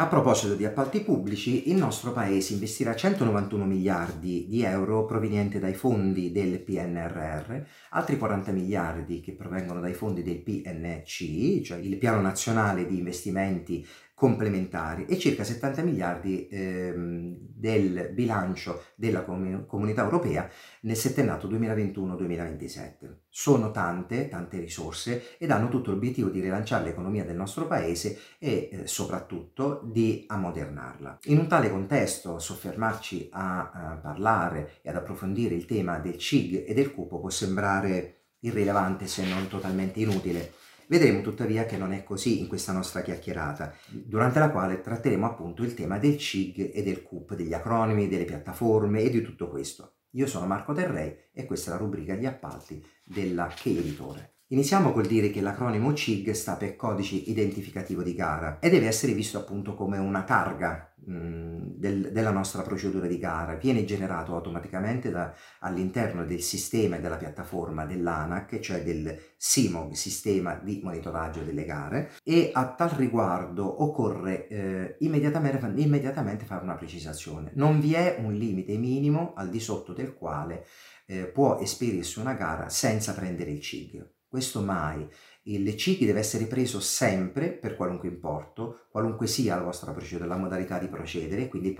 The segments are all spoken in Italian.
A proposito di appalti pubblici, il nostro paese investirà 191 miliardi di euro provenienti dai fondi del PNRR, altri 40 miliardi che provengono dai fondi del PNC, cioè il Piano Nazionale di Investimenti complementari e circa 70 miliardi ehm, del bilancio della comunità europea nel settennato 2021-2027. Sono tante, tante risorse ed hanno tutto l'obiettivo di rilanciare l'economia del nostro paese e eh, soprattutto di ammodernarla. In un tale contesto soffermarci a, a parlare e ad approfondire il tema del CIG e del cupo può sembrare irrilevante se non totalmente inutile Vedremo tuttavia che non è così in questa nostra chiacchierata, durante la quale tratteremo appunto il tema del CIG e del CUP, degli acronimi, delle piattaforme e di tutto questo. Io sono Marco Terrei e questa è la rubrica Gli appalti della Che Editore. Iniziamo col dire che l'acronimo CIG sta per codice identificativo di gara e deve essere visto appunto come una targa del, della nostra procedura di gara. Viene generato automaticamente da, all'interno del sistema e della piattaforma dell'ANAC, cioè del SIMOG, sistema di monitoraggio delle gare, e a tal riguardo occorre eh, immediatamente, immediatamente fare una precisazione. Non vi è un limite minimo al di sotto del quale eh, può esperirsi una gara senza prendere il CIG. Questo mai. Il CICI deve essere preso sempre per qualunque importo, qualunque sia la vostra procedura, la modalità di procedere, quindi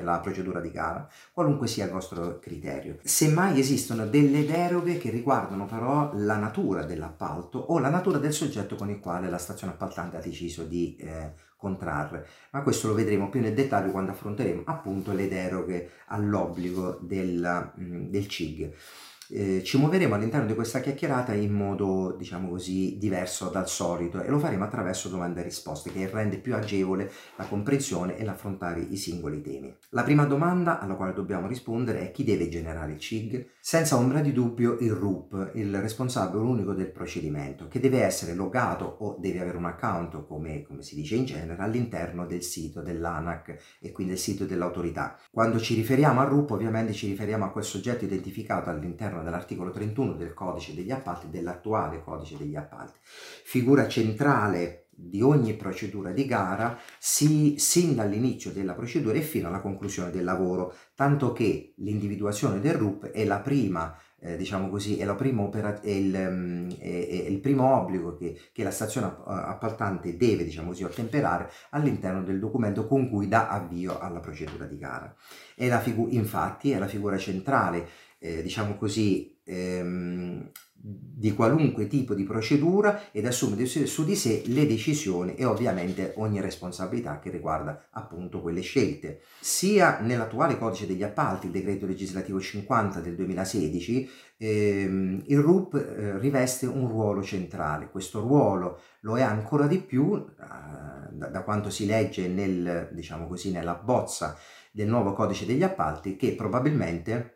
la procedura di gara, qualunque sia il vostro criterio. Semmai esistono delle deroghe che riguardano però la natura dell'appalto o la natura del soggetto con il quale la stazione appaltante ha deciso di eh, contrarre, ma questo lo vedremo più nel dettaglio quando affronteremo appunto le deroghe all'obbligo del, mm, del CIG. Eh, ci muoveremo all'interno di questa chiacchierata in modo, diciamo così, diverso dal solito e lo faremo attraverso domande e risposte che rende più agevole la comprensione e l'affrontare i singoli temi. La prima domanda alla quale dobbiamo rispondere è chi deve generare il CIG? Senza ombra di dubbio il RUP, il responsabile unico del procedimento, che deve essere logato o deve avere un account, come, come si dice in genere, all'interno del sito dell'ANAC e quindi del sito dell'autorità. Quando ci riferiamo al RUP ovviamente ci riferiamo a quel soggetto identificato all'interno all'interno dell'articolo 31 del codice degli appalti, dell'attuale codice degli appalti. Figura centrale di ogni procedura di gara si, sin dall'inizio della procedura e fino alla conclusione del lavoro, tanto che l'individuazione del RUP è la prima eh, diciamo così, è, opera- è, il, um, è, il, primo obbligo che, che, la stazione appaltante deve, diciamo così, ottemperare all'interno del documento con cui dà avvio alla procedura di gara. È figu- infatti è la figura centrale eh, diciamo così, ehm, di qualunque tipo di procedura ed assume su di sé le decisioni e ovviamente ogni responsabilità che riguarda appunto quelle scelte. Sia nell'attuale codice degli appalti, il decreto legislativo 50 del 2016, ehm, il RUP eh, riveste un ruolo centrale. Questo ruolo lo è ancora di più eh, da, da, quanto si legge nel, diciamo così, nella bozza del nuovo codice degli appalti che probabilmente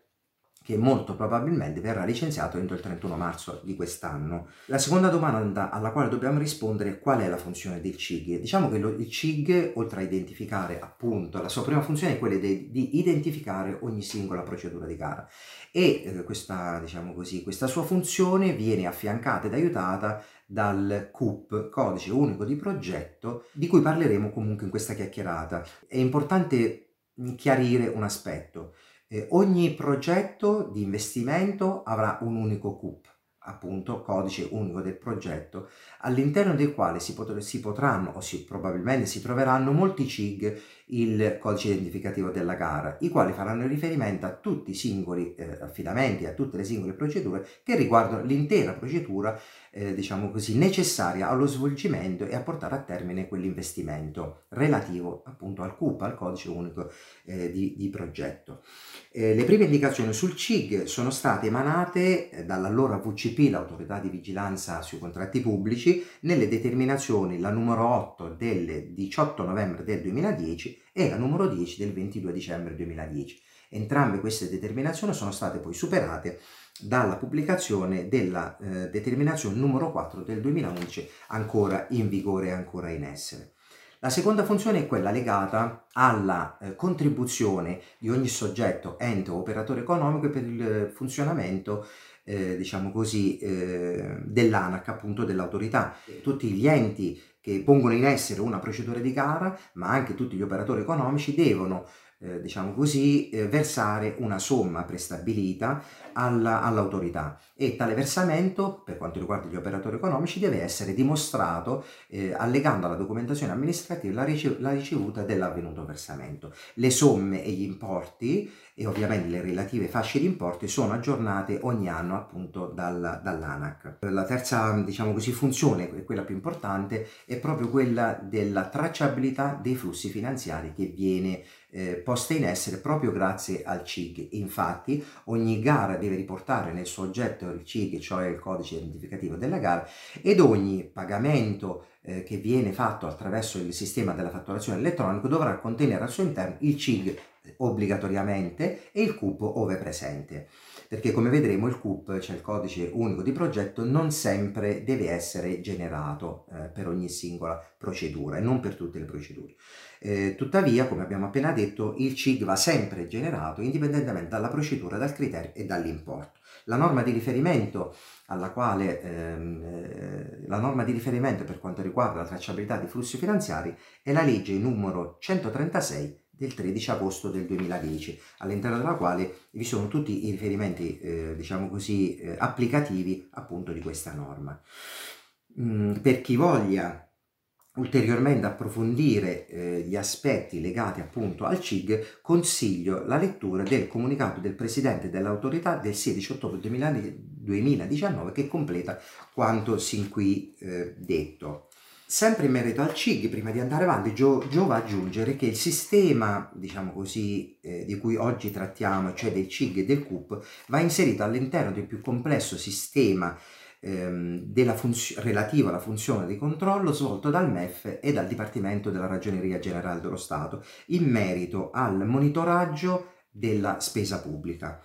che molto probabilmente verrà licenziato entro il 31 marzo di quest'anno. La seconda domanda alla quale dobbiamo rispondere è qual è la funzione del CIG. Diciamo che il CIG, oltre a identificare appunto, la sua prima funzione è quella di, di identificare ogni singola procedura di gara e eh, questa, diciamo così, questa sua funzione viene affiancata ed aiutata dal CUP, codice unico di progetto, di cui parleremo comunque in questa chiacchierata. È importante chiarire un aspetto. Eh, ogni progetto di investimento avrà un unico CUP, appunto codice unico del progetto, all'interno del quale si, pot- si potranno o si, probabilmente si troveranno molti CIG il codice identificativo della gara, i quali faranno riferimento a tutti i singoli eh, affidamenti, a tutte le singole procedure che riguardano l'intera procedura, eh, diciamo così, necessaria allo svolgimento e a portare a termine quell'investimento relativo appunto al CUP, al codice unico eh, di, di, progetto. Eh, le prime indicazioni sul CIG sono state emanate eh, dall'allora VCP, l'autorità di vigilanza sui contratti pubblici, nelle determinazioni la numero 8 del 18 novembre del 2010 e la numero 10 del 22 dicembre 2010. Entrambe queste determinazioni sono state poi superate dalla pubblicazione della eh, determinazione numero 4 del 2011 ancora in vigore e ancora in essere. La seconda funzione è quella legata alla eh, contribuzione di ogni soggetto, ente o operatore economico per il funzionamento eh, diciamo così, eh, dell'ANAC, appunto dell'autorità. Tutti gli enti che pongono in essere una procedura di gara, ma anche tutti gli operatori economici devono eh, diciamo così, eh, versare una somma prestabilita alla, all'autorità e tale versamento, per quanto riguarda gli operatori economici, deve essere dimostrato eh, allegando alla documentazione amministrativa la, ricev- la ricevuta dell'avvenuto versamento. Le somme e gli importi e ovviamente le relative fasce di importi sono aggiornate ogni anno appunto dal, dall'ANAC. La terza diciamo così, funzione, quella più importante, è proprio quella della tracciabilità dei flussi finanziari che viene eh, poste in essere proprio grazie al CIG. Infatti ogni gara deve riportare nel suo oggetto il CIG, cioè il codice identificativo della gara, ed ogni pagamento eh, che viene fatto attraverso il sistema della fatturazione elettronica dovrà contenere al suo interno il CIG obbligatoriamente e il CUP ove presente perché come vedremo il CUP, cioè il codice unico di progetto, non sempre deve essere generato eh, per ogni singola procedura e non per tutte le procedure. Eh, tuttavia, come abbiamo appena detto, il CIG va sempre generato indipendentemente dalla procedura, dal criterio e dall'importo. La norma di riferimento alla quale ehm, eh, la norma di riferimento per quanto riguarda la tracciabilità dei flussi finanziari è la legge numero 136 del 13 agosto del 2010, all'interno della quale vi sono tutti i riferimenti, eh, diciamo così, eh, applicativi appunto di questa norma. Mm, per chi voglia ulteriormente approfondire eh, gli aspetti legati appunto al CIG, consiglio la lettura del comunicato del Presidente dell'autorità del 16 ottobre 2019 che completa quanto sin qui eh, detto. Sempre in merito al CIG, prima di andare avanti, gio, giova aggiungere che il sistema, diciamo così, eh, di cui oggi trattiamo, cioè del CIG e del CUP, va inserito all'interno del più complesso sistema ehm, funzio- relativo alla funzione di controllo svolto dal MEF e dal Dipartimento della Ragioneria Generale dello Stato in merito al monitoraggio della spesa pubblica.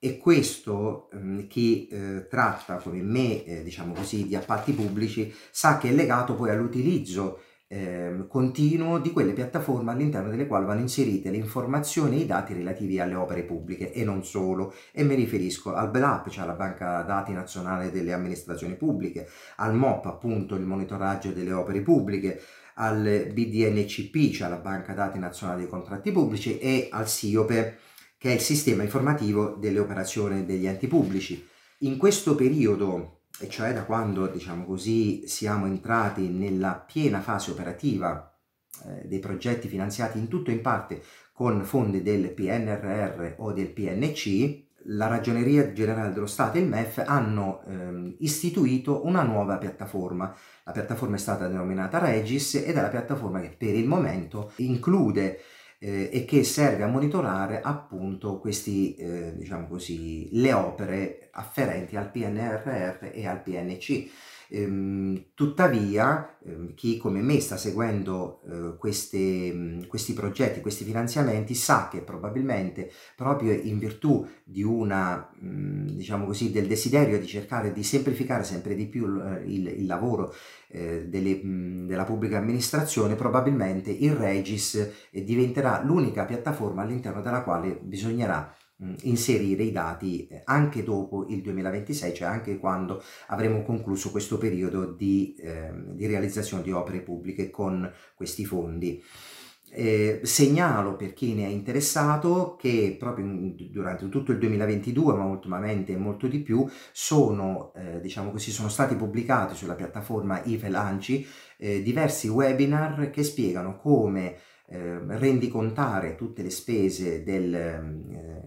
E questo eh, chi eh, tratta come me, eh, diciamo così, di appalti pubblici sa che è legato poi all'utilizzo eh, continuo di quelle piattaforme all'interno delle quali vanno inserite le informazioni e i dati relativi alle opere pubbliche e non solo. E mi riferisco al BELAP, cioè alla Banca Dati Nazionale delle Amministrazioni Pubbliche, al MOP, appunto il monitoraggio delle opere pubbliche, al BDNCP, cioè la Banca Dati Nazionale dei Contratti Pubblici, e al SIOPE che è il sistema informativo delle operazioni degli enti pubblici. In questo periodo, e cioè da quando diciamo così, siamo entrati nella piena fase operativa eh, dei progetti finanziati in tutto e in parte con fondi del PNRR o del PNC, la Ragioneria Generale dello Stato e il MEF hanno ehm, istituito una nuova piattaforma. La piattaforma è stata denominata Regis ed è la piattaforma che per il momento include eh, e che serve a monitorare appunto questi, eh, diciamo così, le opere afferenti al PNRR e al PNC. Ehm, tuttavia, ehm, chi come me sta seguendo eh, queste, mh, questi progetti, questi finanziamenti, sa che probabilmente proprio in virtù di una, mh, diciamo così, del desiderio di cercare di semplificare sempre di più il, il, il lavoro eh, delle, mh, della pubblica amministrazione, probabilmente il Regis eh, diventerà l'unica piattaforma all'interno della quale bisognerà inserire i dati eh, anche dopo il 2026, cioè anche quando avremo concluso questo periodo di, eh, di realizzazione di opere pubbliche con questi fondi. Eh, segnalo per chi ne è interessato che proprio in, durante tutto il 2022, ma ultimamente molto di più, sono, eh, diciamo così, sono stati pubblicati sulla piattaforma IFE Lanci eh, diversi webinar che spiegano come eh, rendicontare tutte le spese del, eh,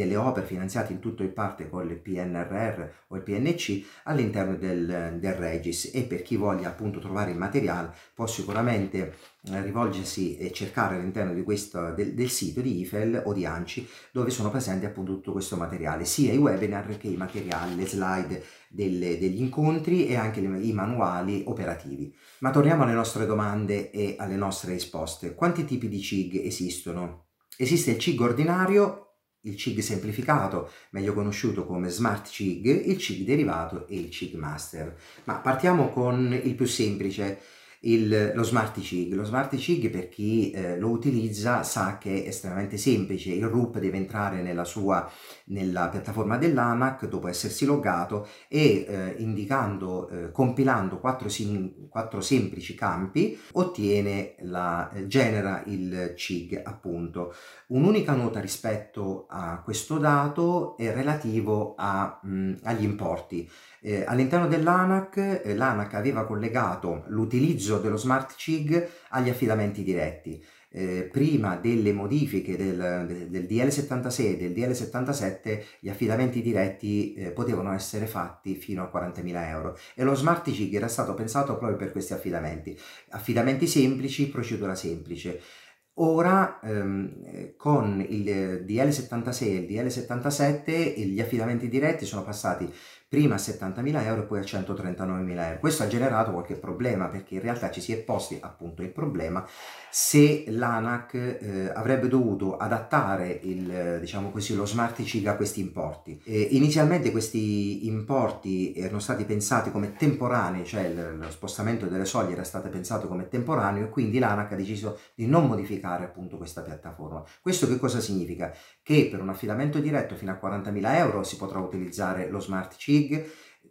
delle opere finanziate in tutto e parte con il PNRR o il PNC all'interno del, del Regis e per chi voglia appunto trovare il materiale può sicuramente eh, rivolgersi e cercare all'interno di questo, del, del, sito di IFEL o di ANCI dove sono presenti appunto tutto questo materiale, sia i webinar che i materiali, le slide delle, degli incontri e anche i manuali operativi. Ma torniamo alle nostre domande e alle nostre risposte. Quanti tipi di CIG esistono? Esiste il CIG ordinario, il CIG semplificato, meglio conosciuto come Smart CIG, il CIG derivato e il CIG Master. Ma partiamo con il più semplice, il, lo Smart CIG. Lo Smart CIG per chi eh, lo utilizza sa che è estremamente semplice, il RUP deve entrare nella sua nella piattaforma dell'ANAC dopo essersi loggato e eh, indicando, eh, compilando quattro, sim, quattro, semplici campi ottiene la, eh, genera il CIG appunto. Un'unica nota rispetto a questo dato è relativo a, mh, agli importi. Eh, all'interno dell'ANAC, eh, l'ANAC aveva collegato l'utilizzo dello Smart CIG agli affidamenti diretti. Eh, prima delle modifiche del, del, DL76 e del DL77 gli affidamenti diretti eh, potevano essere fatti fino a 40.000 euro e lo Smart CIG era stato pensato proprio per questi affidamenti. Affidamenti semplici, procedura semplice. Ora ehm, con il DL76 e il DL77 gli affidamenti diretti sono passati prima a 70.000 euro e poi a 139.000 euro. Questo ha generato qualche problema perché in realtà ci si è posti appunto il problema se l'ANAC eh, avrebbe dovuto adattare il, diciamo così, lo smart CIG a questi importi. E inizialmente questi importi erano stati pensati come temporanei, cioè lo spostamento delle soglie era stato pensato come temporaneo e quindi l'ANAC ha deciso di non modificare appunto questa piattaforma. Questo che cosa significa? Che per un affidamento diretto fino a 40.000 euro si potrà utilizzare lo smart CIG gig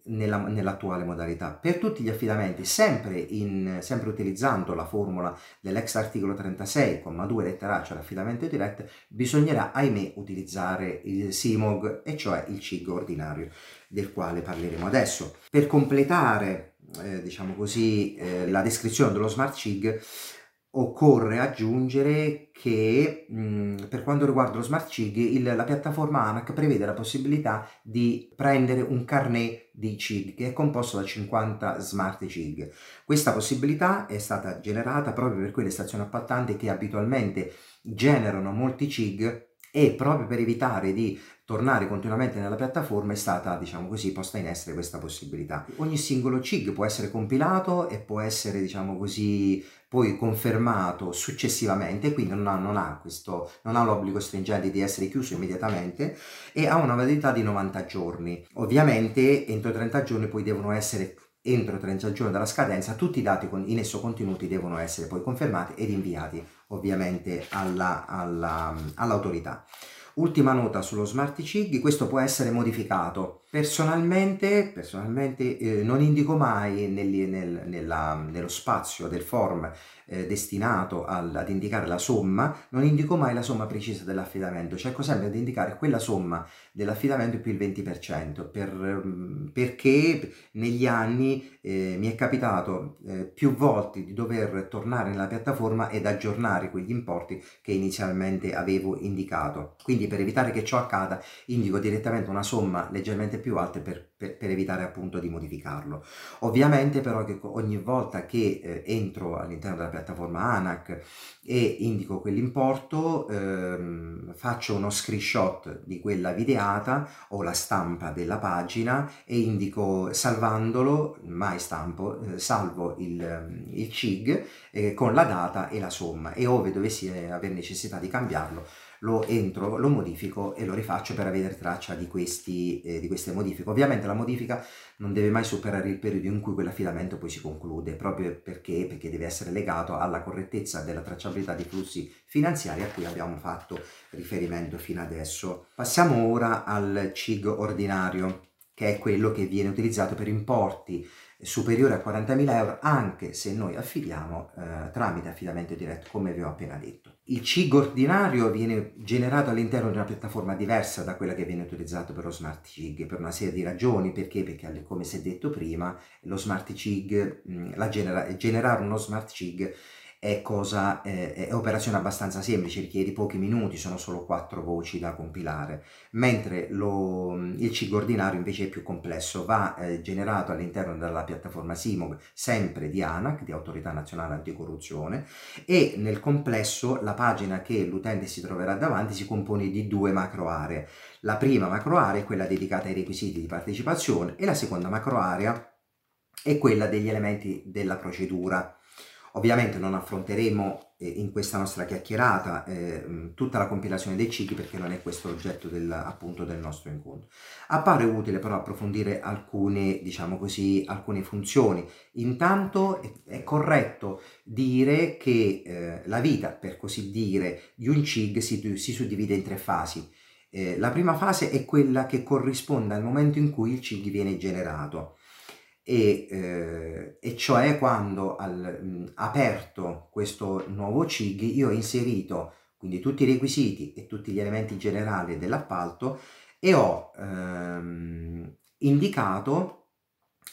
nella, nell'attuale modalità. Per tutti gli affidamenti, sempre, in, sempre utilizzando la formula dell'ex articolo 36,2 lettera cioè l'affidamento diretto, bisognerà, ahimè, utilizzare il SIMOG, e cioè il CIG ordinario, del quale parleremo adesso. Per completare, eh, diciamo così, eh, la descrizione dello Smart CIG, Occorre aggiungere che mh, per quanto riguarda lo Smart CIG, il, la piattaforma ANAC prevede la possibilità di prendere un carnet di CIG che è composto da 50 Smart CIG. Questa possibilità è stata generata proprio per quelle stazioni appaltanti che abitualmente generano molti CIG e proprio per evitare di tornare continuamente nella piattaforma è stata, diciamo così, posta in essere questa possibilità. Ogni singolo CIG può essere compilato e può essere, diciamo così, poi confermato successivamente, quindi non ha, non ha, questo, non ha l'obbligo stringente di essere chiuso immediatamente e ha una validità di 90 giorni. Ovviamente entro 30 giorni poi devono essere entro 30 giorni dalla scadenza tutti i dati in esso contenuti devono essere poi confermati ed inviati ovviamente alla, alla, all'autorità. Ultima nota sullo Smart CIG, questo può essere modificato. Personalmente, personalmente eh, non indico mai nel, nel, nella, nello spazio del form eh, destinato al, ad indicare la somma, non indico mai la somma precisa dell'affidamento, cerco sempre di indicare quella somma dell'affidamento più il 20%, per, mm, perché negli anni eh, mi è capitato eh, più volte di dover tornare nella piattaforma ed aggiornare quegli importi che inizialmente avevo indicato. Quindi per evitare che ciò accada indico direttamente una somma leggermente più alta per, per, per evitare appunto di modificarlo. Ovviamente però che ogni volta che eh, entro all'interno della piattaforma ANAC e indico quell'importo, ehm, faccio uno screenshot di quella videata o la stampa della pagina e indico salvandolo, mai stampo, eh, salvo il, il CIG eh, con la data e la somma e ove dovessi avere necessità di cambiarlo lo entro, lo modifico e lo rifaccio per avere traccia di, questi, eh, di queste modifiche. Ovviamente la modifica non deve mai superare il periodo in cui quell'affidamento poi si conclude, proprio perché, perché deve essere legato alla correttezza della tracciabilità dei flussi finanziari a cui abbiamo fatto riferimento fino adesso. Passiamo ora al CIG ordinario, che è quello che viene utilizzato per importi superiore a 40.000 euro anche se noi affidiamo eh, tramite affidamento diretto come vi ho appena detto. Il CIG ordinario viene generato all'interno di una piattaforma diversa da quella che viene utilizzata per lo Smart CIG per una serie di ragioni, perché? Perché come si è detto prima lo Smart CIG, la genera- generare uno Smart CIG è, cosa, eh, è operazione abbastanza semplice, richiede pochi minuti, sono solo quattro voci da compilare, mentre lo, il CIG ordinario invece è più complesso, va eh, generato all'interno della piattaforma SIMOG, sempre di ANAC, di Autorità Nazionale Anticorruzione, e nel complesso la pagina che l'utente si troverà davanti si compone di due macro aree. La prima macro area è quella dedicata ai requisiti di partecipazione e la seconda macro area è quella degli elementi della procedura. Ovviamente non affronteremo in questa nostra chiacchierata eh, tutta la compilazione dei CIG perché non è questo l'oggetto del, appunto del nostro incontro. Appare utile però approfondire alcune, diciamo così, alcune funzioni. Intanto è, è corretto dire che eh, la vita, per così dire, di un CIG si, si suddivide in tre fasi. Eh, la prima fase è quella che corrisponde al momento in cui il CIG viene generato e, eh, e cioè quando al, mh, aperto questo nuovo CIG io ho inserito quindi tutti i requisiti e tutti gli elementi generali dell'appalto e ho ehm, indicato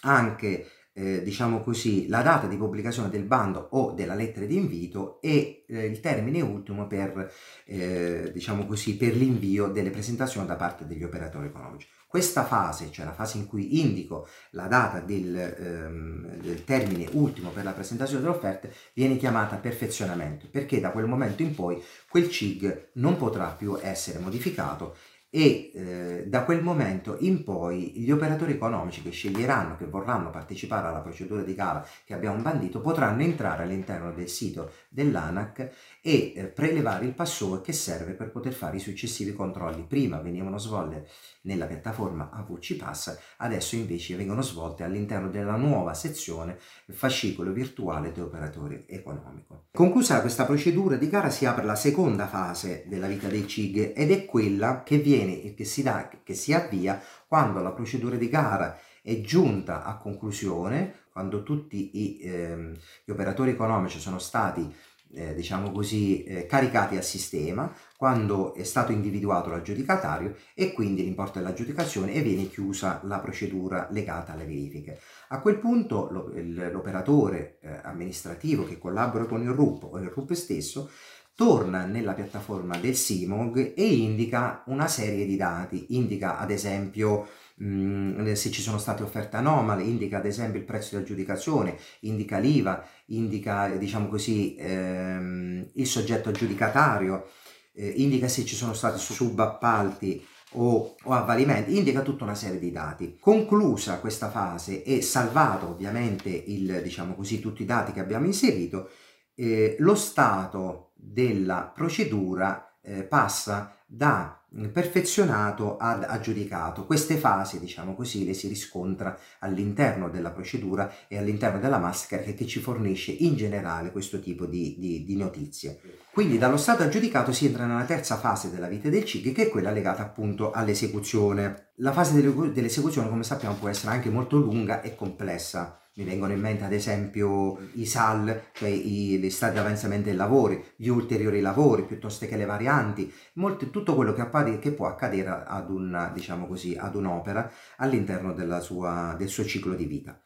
anche eh, diciamo così, la data di pubblicazione del bando o della lettera di invito e eh, il termine ultimo per, eh, diciamo così, per l'invio delle presentazioni da parte degli operatori economici. Questa fase, cioè la fase in cui indico la data del, ehm, del termine ultimo per la presentazione delle offerte, viene chiamata perfezionamento, perché da quel momento in poi quel CIG non potrà più essere modificato e eh, da quel momento in poi gli operatori economici che sceglieranno, che vorranno partecipare alla procedura di gara che abbiamo bandito, potranno entrare all'interno del sito dell'ANAC e eh, prelevare il password che serve per poter fare i successivi controlli. Prima venivano svolte nella piattaforma AVC Pass, adesso invece vengono svolte all'interno della nuova sezione fascicolo virtuale di operatore economico. Conclusa questa procedura di gara si apre la seconda fase della vita dei CIG ed è quella che, viene, che, si, dà, che si avvia quando la procedura di gara è giunta a conclusione, quando tutti i, ehm, gli operatori economici sono stati eh, diciamo così, eh, caricati al sistema quando è stato individuato l'aggiudicatario e quindi l'importo dell'aggiudicazione e viene chiusa la procedura legata alle verifiche. A quel punto l'operatore eh, amministrativo che collabora con il RUP o il RUP stesso torna nella piattaforma del Simog e indica una serie di dati, indica ad esempio mh, se ci sono state offerte anomale, indica ad esempio il prezzo di aggiudicazione, indica l'IVA, indica diciamo così ehm, il soggetto aggiudicatario, eh, indica se ci sono stati subappalti o, o avvalimenti, indica tutta una serie di dati. Conclusa questa fase e salvato ovviamente il, diciamo così, tutti i dati che abbiamo inserito, eh, lo stato della procedura eh, passa da perfezionato ad aggiudicato. Queste fasi, diciamo così, le si riscontra all'interno della procedura e all'interno della maschera che ci fornisce in generale questo tipo di, di, di, notizie. Quindi dallo stato aggiudicato si entra nella terza fase della vita del CIG che è quella legata appunto all'esecuzione. La fase dell'esecuzione come sappiamo può essere anche molto lunga e complessa mi vengono in mente ad esempio i SAL, cioè i, gli stati di avanzamento dei lavori, gli ulteriori lavori, piuttosto che le varianti, molto, tutto quello che, appare, che, può accadere ad, un, diciamo così, ad un'opera all'interno del suo ciclo di vita.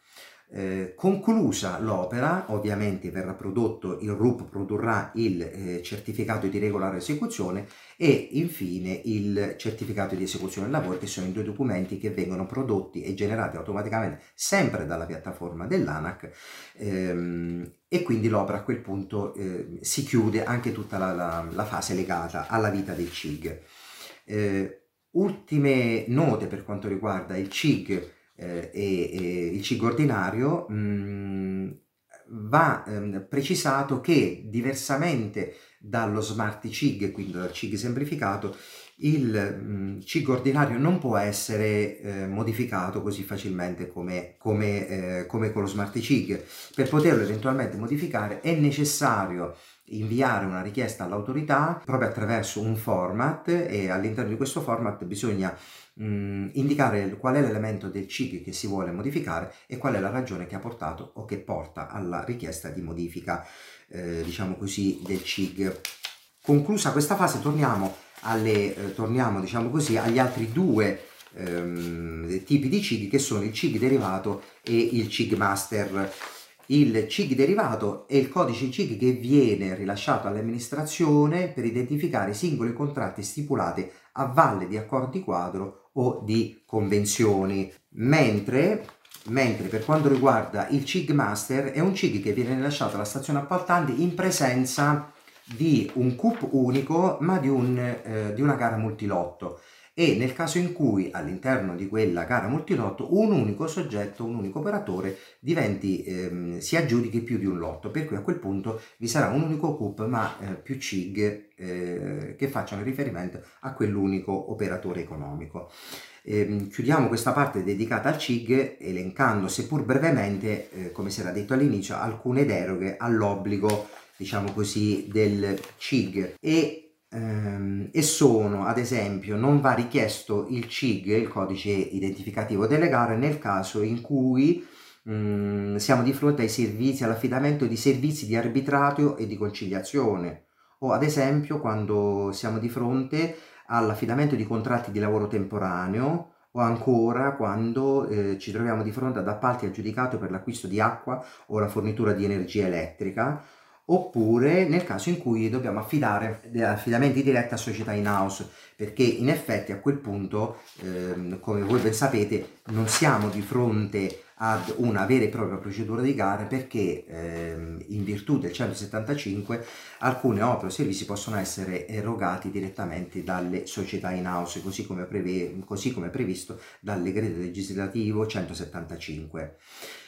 Eh, conclusa l'opera, ovviamente verrà prodotto, il RUP produrrà il eh, certificato di regolare esecuzione e infine il certificato di esecuzione del lavoro che sono i due documenti che vengono prodotti e generati automaticamente sempre dalla piattaforma dell'ANAC ehm, e quindi l'opera a quel punto eh, si chiude anche tutta la, la, la, fase legata alla vita del CIG. Eh, ultime note per quanto riguarda il CIG eh, e, e, il CIG ordinario, mh, mm, va ehm, precisato che diversamente dallo smart CIG, quindi dal CIG semplificato, il mm, CIG ordinario non può essere eh, modificato così facilmente come, come, eh, come con lo smart CIG. Per poterlo eventualmente modificare è necessario inviare una richiesta all'autorità proprio attraverso un format e all'interno di questo format bisogna mh, mm, indicare qual è l'elemento del CIG che si vuole modificare e qual è la ragione che ha portato o che porta alla richiesta di modifica eh, diciamo così del CIG. Conclusa questa fase torniamo, alle, eh, torniamo diciamo così, agli altri due ehm, tipi di CIG che sono il CIG derivato e il CIG master il CIG derivato è il codice CIG che viene rilasciato all'amministrazione per identificare i singoli contratti stipulati a valle di accordi quadro o di convenzioni, mentre, mentre per quanto riguarda il CIG Master è un CIG che viene rilasciato alla stazione appaltante in presenza di un CUP unico ma di, un, eh, di una gara multilotto e nel caso in cui all'interno di quella gara multilotto un unico soggetto, un unico operatore diventi, ehm, si aggiudichi più di un lotto, per cui a quel punto vi sarà un unico CUP ma eh, più CIG eh, che facciano riferimento a quell'unico operatore economico. Eh, chiudiamo questa parte dedicata al CIG elencando, seppur brevemente, eh, come si era detto all'inizio, alcune deroghe all'obbligo, diciamo così, del CIG e ehm, e sono ad esempio non va richiesto il CIG, il codice identificativo delle gare, nel caso in cui mh, mm, siamo di fronte ai servizi, all'affidamento di servizi di arbitrato e di conciliazione. O ad esempio quando siamo di fronte all'affidamento di contratti di lavoro temporaneo o ancora quando eh, ci troviamo di fronte ad appalti aggiudicato per l'acquisto di acqua o la fornitura di energia elettrica oppure nel caso in cui dobbiamo affidare affidamenti diretti a società in house perché in effetti a quel punto ehm, come voi ben sapete non siamo di fronte ad una vera e propria procedura di gare perché ehm, in virtù del 175 alcune opere o servizi possono essere erogati direttamente dalle società in house così come, preve- così come previsto dal decreto legislativo 175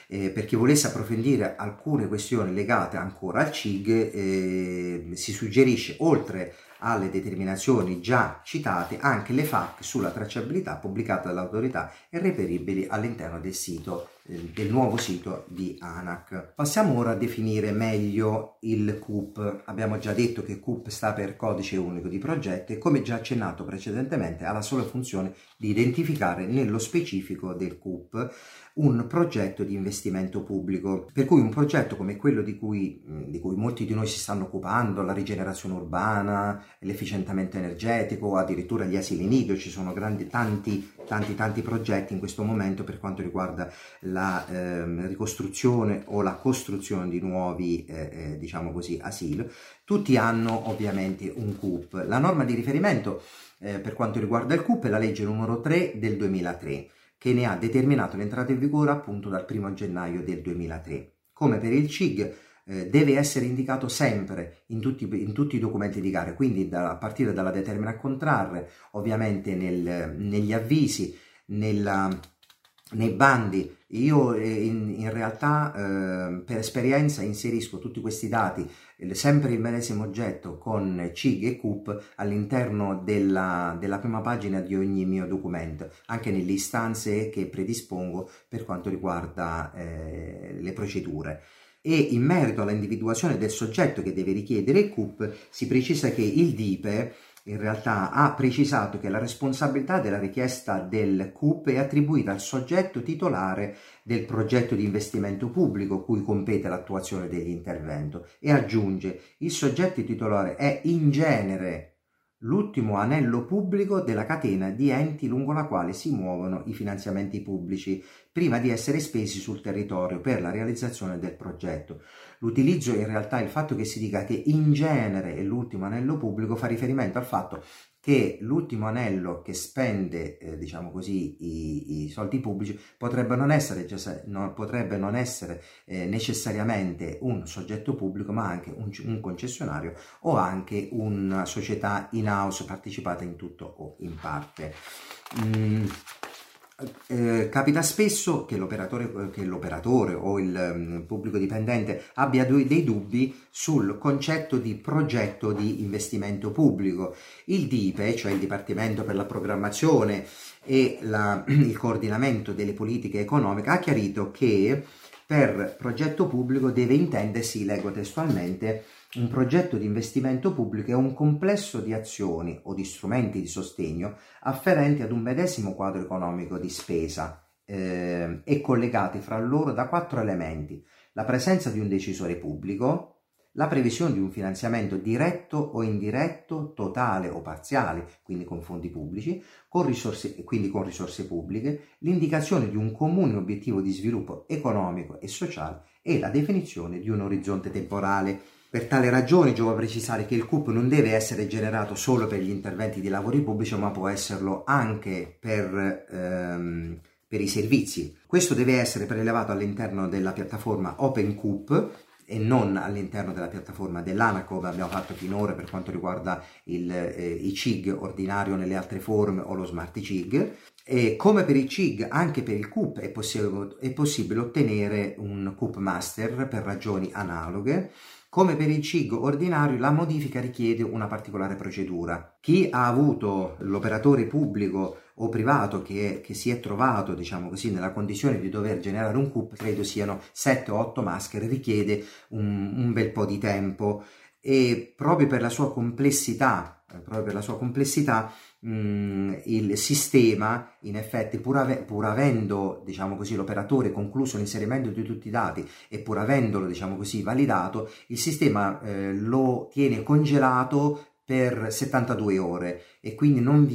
eh, per chi volesse approfondire alcune questioni legate ancora al CIG eh, si suggerisce oltre alle determinazioni già citate anche le FAC sulla tracciabilità pubblicate dall'autorità e reperibili all'interno del sito del nuovo sito di ANAC. Passiamo ora a definire meglio il CUP. Abbiamo già detto che CUP sta per codice unico di progetto e come già accennato precedentemente ha la sola funzione di identificare nello specifico del CUP un progetto di investimento pubblico. Per cui un progetto come quello di cui, di cui molti di noi si stanno occupando, la rigenerazione urbana, l'efficientamento energetico, addirittura gli asili nido, ci sono grandi, tanti, tanti, tanti progetti in questo momento per quanto riguarda la eh, ricostruzione o la costruzione di nuovi, eh, eh, diciamo così, asili. Tutti hanno ovviamente un CUP. La norma di riferimento eh, per quanto riguarda il CUP è la legge numero 3 del 2003 che ne ha determinato l'entrata in vigore appunto dal 1 gennaio del 2003. Come per il CIG eh, deve essere indicato sempre in tutti, in tutti, i documenti di gara, quindi da, a partire dalla determina a contrarre, ovviamente nel, negli avvisi, nella, nei bandi. Io eh, in, in realtà eh, per esperienza inserisco tutti questi dati, eh, sempre il medesimo oggetto con CIG e CUP all'interno della, della, prima pagina di ogni mio documento, anche nelle istanze che predispongo per quanto riguarda eh, le procedure e in merito all'individuazione del soggetto che deve richiedere il CUP si precisa che il DIPE in realtà ha precisato che la responsabilità della richiesta del CUP è attribuita al soggetto titolare del progetto di investimento pubblico cui compete l'attuazione dell'intervento. E aggiunge il soggetto titolare è in genere l'ultimo anello pubblico della catena di enti lungo la quale si muovono i finanziamenti pubblici prima di essere spesi sul territorio per la realizzazione del progetto. L'utilizzo in realtà, il fatto che si dica che in genere è l'ultimo anello pubblico fa riferimento al fatto che l'ultimo anello che spende, eh, diciamo così, i, i, soldi pubblici potrebbe non essere, no, potrebbe non essere eh, necessariamente un soggetto pubblico, ma anche un, un concessionario o anche una società in house partecipata in tutto o in parte. Mm. Eh, capita spesso che l'operatore, che l'operatore o il um, pubblico dipendente abbia dei dubbi sul concetto di progetto di investimento pubblico. Il DIPE, cioè il Dipartimento per la Programmazione e la, il coordinamento delle politiche economiche, ha chiarito che per progetto pubblico deve intendersi, leggo testualmente, un progetto di investimento pubblico è un complesso di azioni o di strumenti di sostegno afferenti ad un medesimo quadro economico di spesa eh, e collegati fra loro da quattro elementi. La presenza di un decisore pubblico, la previsione di un finanziamento diretto o indiretto, totale o parziale, quindi con fondi pubblici, con risorse, quindi con risorse pubbliche, l'indicazione di un comune obiettivo di sviluppo economico e sociale e la definizione di un orizzonte temporale. Per tale ragione giova precisare che il CUP non deve essere generato solo per gli interventi di lavori pubblici, ma può esserlo anche per, ehm, per i servizi. Questo deve essere prelevato all'interno della piattaforma OpenCUP e non all'interno della piattaforma dell'ANA come abbiamo fatto finora per quanto riguarda il, eh, i CIG ordinario nelle altre forme o lo Smart CIG. E come per il CIG, anche per il CUP è possibile, è possibile ottenere un CUP Master per ragioni analoghe. Come per il CIG ordinario, la modifica richiede una particolare procedura. Chi ha avuto l'operatore pubblico o privato che, che, si è trovato, diciamo così, nella condizione di dover generare un CUP, credo siano 7 o 8 maschere, richiede un, un bel po' di tempo e proprio per la sua complessità, eh, proprio per la sua complessità, mm, il sistema, in effetti, pur, ave- pur avendo, diciamo così, l'operatore concluso l'inserimento di tutti i dati e pur avendolo, diciamo così, validato, il sistema eh, lo tiene congelato per 72 ore e quindi non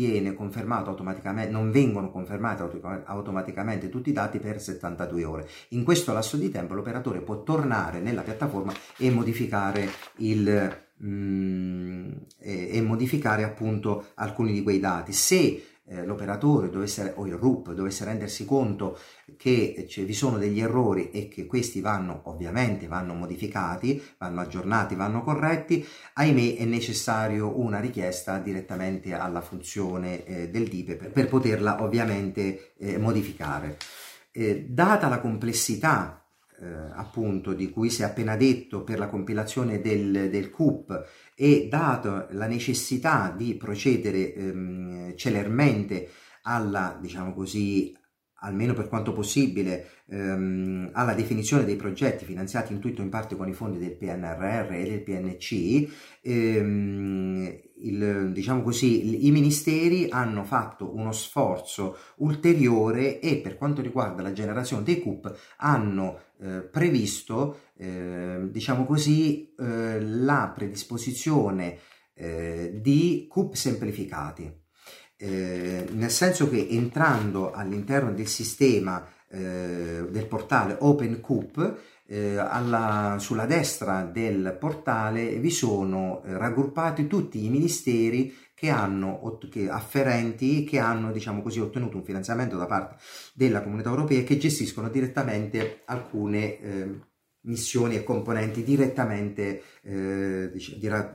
non vengono confermati automaticamente tutti i dati per 72 ore. In questo lasso di tempo l'operatore può tornare nella piattaforma e modificare il mm, e, e modificare appunto alcuni di quei dati. Se eh, l'operatore dovesse, o il RUP dovesse rendersi conto che cioè, vi sono degli errori e che questi vanno ovviamente vanno modificati, vanno aggiornati, vanno corretti, ahimè è necessario una richiesta direttamente alla funzione eh, del DIPE per, per, poterla ovviamente eh, modificare. Eh, data la complessità appunto di cui si è appena detto per la compilazione del, del CUP e dato la necessità di procedere ehm, celermente alla, diciamo così, almeno per quanto possibile, ehm, alla definizione dei progetti finanziati in tutto o in parte con i fondi del PNRR e del PNC, ehm, il, diciamo così, i ministeri hanno fatto uno sforzo ulteriore e per quanto riguarda la generazione dei CUP hanno eh, previsto, eh, diciamo così, eh, la predisposizione eh, di CUP semplificati. Eh, nel senso che entrando all'interno del sistema eh, del portale OpenCoop eh, alla, sulla destra del portale vi sono eh, raggruppati tutti i ministeri che hanno che, afferenti che hanno diciamo così ottenuto un finanziamento da parte della comunità europea e che gestiscono direttamente alcune eh, missioni e componenti direttamente eh,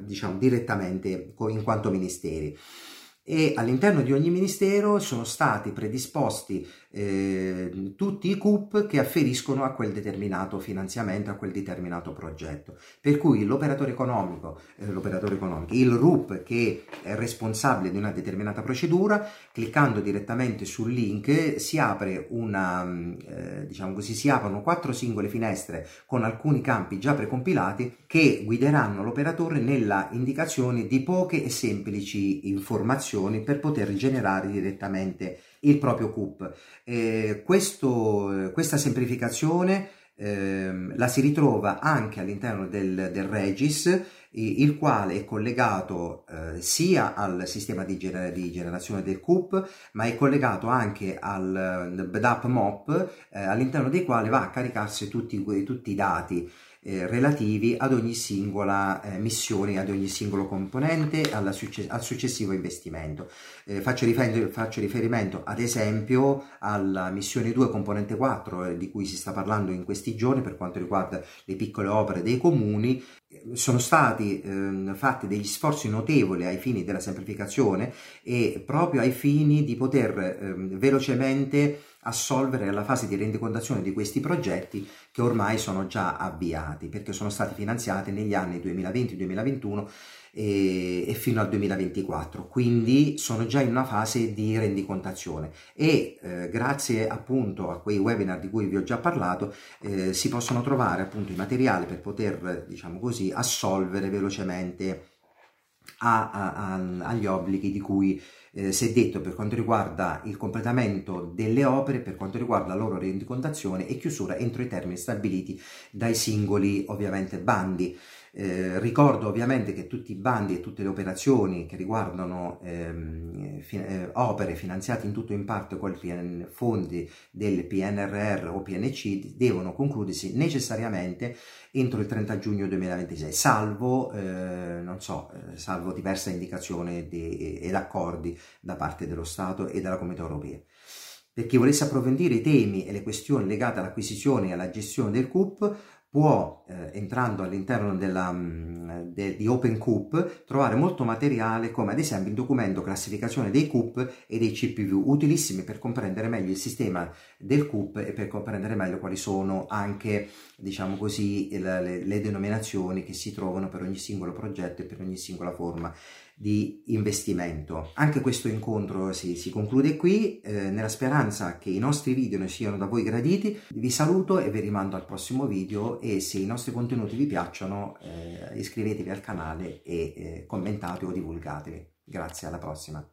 diciamo direttamente in quanto ministeri e all'interno di ogni ministero sono stati predisposti eh, tutti i CUP che afferiscono a quel determinato finanziamento, a quel determinato progetto. Per cui l'operatore economico, eh, l'operatore economico, il RUP che è responsabile di una determinata procedura, cliccando direttamente sul link si apre una, eh, diciamo così, si aprono quattro singole finestre con alcuni campi già precompilati che guideranno l'operatore nella indicazione di poche e semplici informazioni informazioni per poter generare direttamente il proprio CUP. Eh, questo, questa semplificazione eh, la si ritrova anche all'interno del, del Regis, il quale è collegato eh, sia al sistema di, gener- di, generazione del CUP, ma è collegato anche al BDAP MOP, eh, all'interno dei quali va a caricarsi tutti, tutti i dati eh, relativi ad ogni singola eh, missione, ad ogni singolo componente, succe- al successivo investimento. Eh, faccio, rifer- faccio, riferimento ad esempio alla missione 2 componente 4 eh, di cui si sta parlando in questi giorni per quanto riguarda le piccole opere dei comuni. Sono stati ehm, fatti degli sforzi notevoli ai fini della semplificazione e proprio ai fini di poter ehm, velocemente assolvere la fase di rendicontazione di questi progetti che ormai sono già avviati perché sono stati finanziati negli anni 2020-2021 e, e, fino al 2024 quindi sono già in una fase di rendicontazione e eh, grazie appunto a quei webinar di cui vi ho già parlato eh, si possono trovare appunto i materiali per poter diciamo così assolvere velocemente a, a, a, agli obblighi di cui eh, si è detto per quanto riguarda il completamento delle opere, per quanto riguarda la loro rendicontazione e chiusura entro i termini stabiliti dai singoli ovviamente bandi. Eh, ricordo ovviamente che tutti i bandi e tutte le operazioni che riguardano ehm, fi- eh, opere finanziate in tutto o in parte con i fondi del PNRR o PNC devono concludersi necessariamente entro il 30 giugno 2026, salvo, eh, non so, eh, salvo diverse indicazioni di, ed accordi da parte dello Stato e della Comunità Europea. Per chi volesse approfondire i temi e le questioni legate all'acquisizione e alla gestione del CUP, può, eh, entrando all'interno mh, de, di OpenCoop, trovare molto materiale come ad esempio il documento classificazione dei CUP e dei CPU, utilissimi per comprendere meglio il sistema del CUP e per comprendere meglio quali sono anche, diciamo così, le, le denominazioni che si trovano per ogni singolo progetto e per ogni singola forma di investimento. Anche questo incontro si, si conclude qui, eh, nella speranza che i nostri video ne siano da voi graditi. Vi saluto e vi rimando al prossimo video e se i nostri contenuti vi piacciono eh, iscrivetevi al canale e eh, commentate o divulgatevi. Grazie, alla prossima.